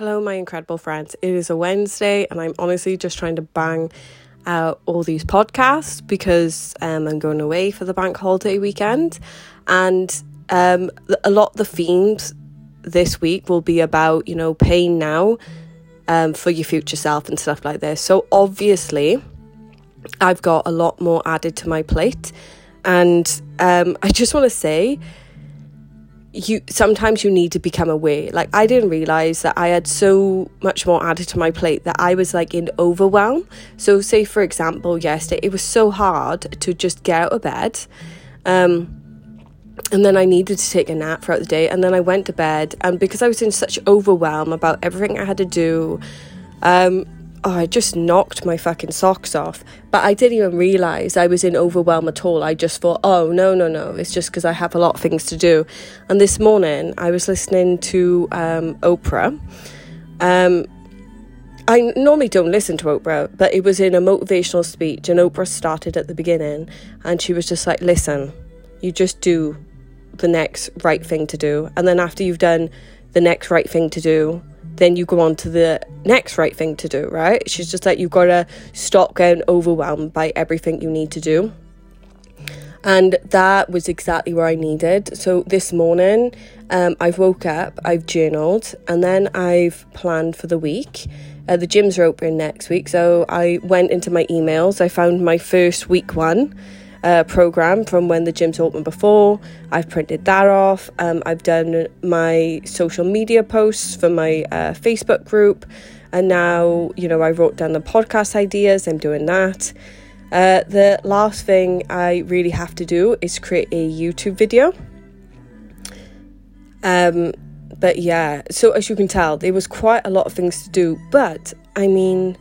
Hello, my incredible friends. It is a Wednesday, and I'm honestly just trying to bang out all these podcasts because um, I'm going away for the bank holiday weekend. And um, a lot of the themes this week will be about, you know, paying now um, for your future self and stuff like this. So, obviously, I've got a lot more added to my plate. And um, I just want to say, you sometimes you need to become aware like i didn't realize that i had so much more added to my plate that i was like in overwhelm so say for example yesterday it was so hard to just get out of bed um and then I needed to take a nap throughout the day. And then I went to bed, and because I was in such overwhelm about everything I had to do, um, oh, I just knocked my fucking socks off. But I didn't even realize I was in overwhelm at all. I just thought, oh, no, no, no. It's just because I have a lot of things to do. And this morning, I was listening to um, Oprah. Um, I normally don't listen to Oprah, but it was in a motivational speech, and Oprah started at the beginning, and she was just like, listen, you just do the next right thing to do. And then after you've done the next right thing to do, then you go on to the next right thing to do, right? She's just like, you've got to stop getting overwhelmed by everything you need to do. And that was exactly where I needed. So this morning, um, I've woke up, I've journaled, and then I've planned for the week. Uh, the gyms are open next week, so I went into my emails. I found my first week one uh, program from when the gym's opened before. I've printed that off. Um, I've done my social media posts for my uh, Facebook group. And now, you know, I wrote down the podcast ideas. I'm doing that. Uh, the last thing I really have to do is create a YouTube video. Um, but yeah, so as you can tell, there was quite a lot of things to do. But I mean,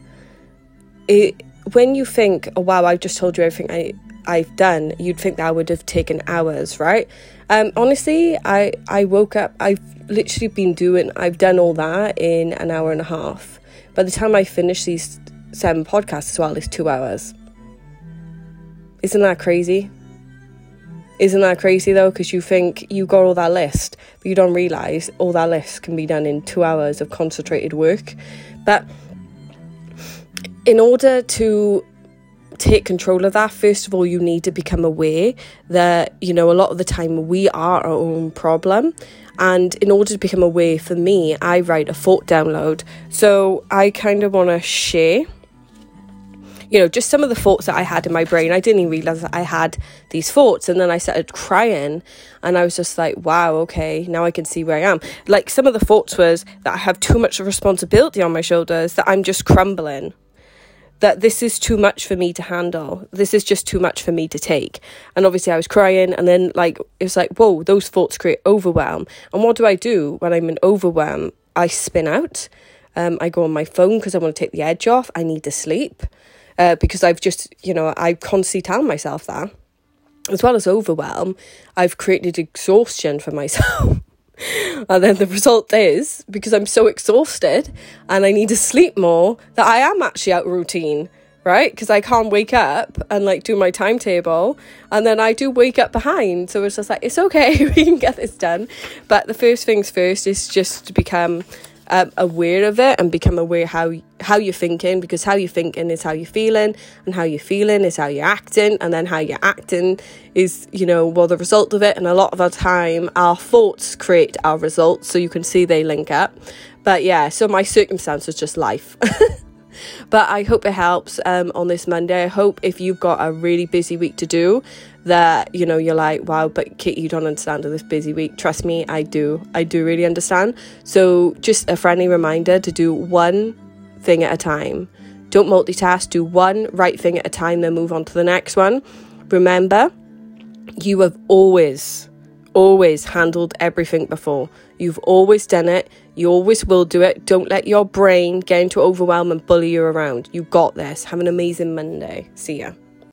it, when you think, oh wow, I've just told you everything I I've done, you'd think that would have taken hours, right? Um, honestly, I I woke up. I've literally been doing. I've done all that in an hour and a half. By the time I finish these seven podcasts as well, it's two hours. Isn't that crazy? Isn't that crazy though? Because you think you got all that list, but you don't realize all that list can be done in two hours of concentrated work. But in order to take control of that, first of all, you need to become aware that, you know, a lot of the time we are our own problem. And in order to become aware, for me, I write a thought download. So I kind of want to share, you know, just some of the thoughts that I had in my brain. I didn't even realize that I had these thoughts. And then I started crying and I was just like, wow, okay, now I can see where I am. Like some of the thoughts was that I have too much responsibility on my shoulders, that I'm just crumbling that this is too much for me to handle. This is just too much for me to take. And obviously, I was crying, and then like it was like, whoa, those thoughts create overwhelm. And what do I do when I'm in overwhelm? I spin out. Um, I go on my phone because I want to take the edge off. I need to sleep uh, because I've just, you know, I constantly tell myself that. As well as overwhelm, I've created exhaustion for myself. And then the result is because I'm so exhausted and I need to sleep more that I am actually out routine, right? Because I can't wake up and like do my timetable. And then I do wake up behind. So it's just like, it's okay, we can get this done. But the first things first is just to become um, aware of it and become aware how how you're thinking because how you're thinking is how you're feeling and how you're feeling is how you're acting and then how you're acting is you know well the result of it and a lot of the time our thoughts create our results so you can see they link up. But yeah so my circumstance was just life but I hope it helps um, on this Monday. I hope if you've got a really busy week to do, that you know you're like, wow, but Kit, you don't understand this busy week. Trust me, I do. I do really understand. So just a friendly reminder to do one thing at a time. Don't multitask. Do one right thing at a time, then move on to the next one. Remember, you have always, always handled everything before. You've always done it. You always will do it. Don't let your brain get into overwhelm and bully you around. You got this. Have an amazing Monday. See ya.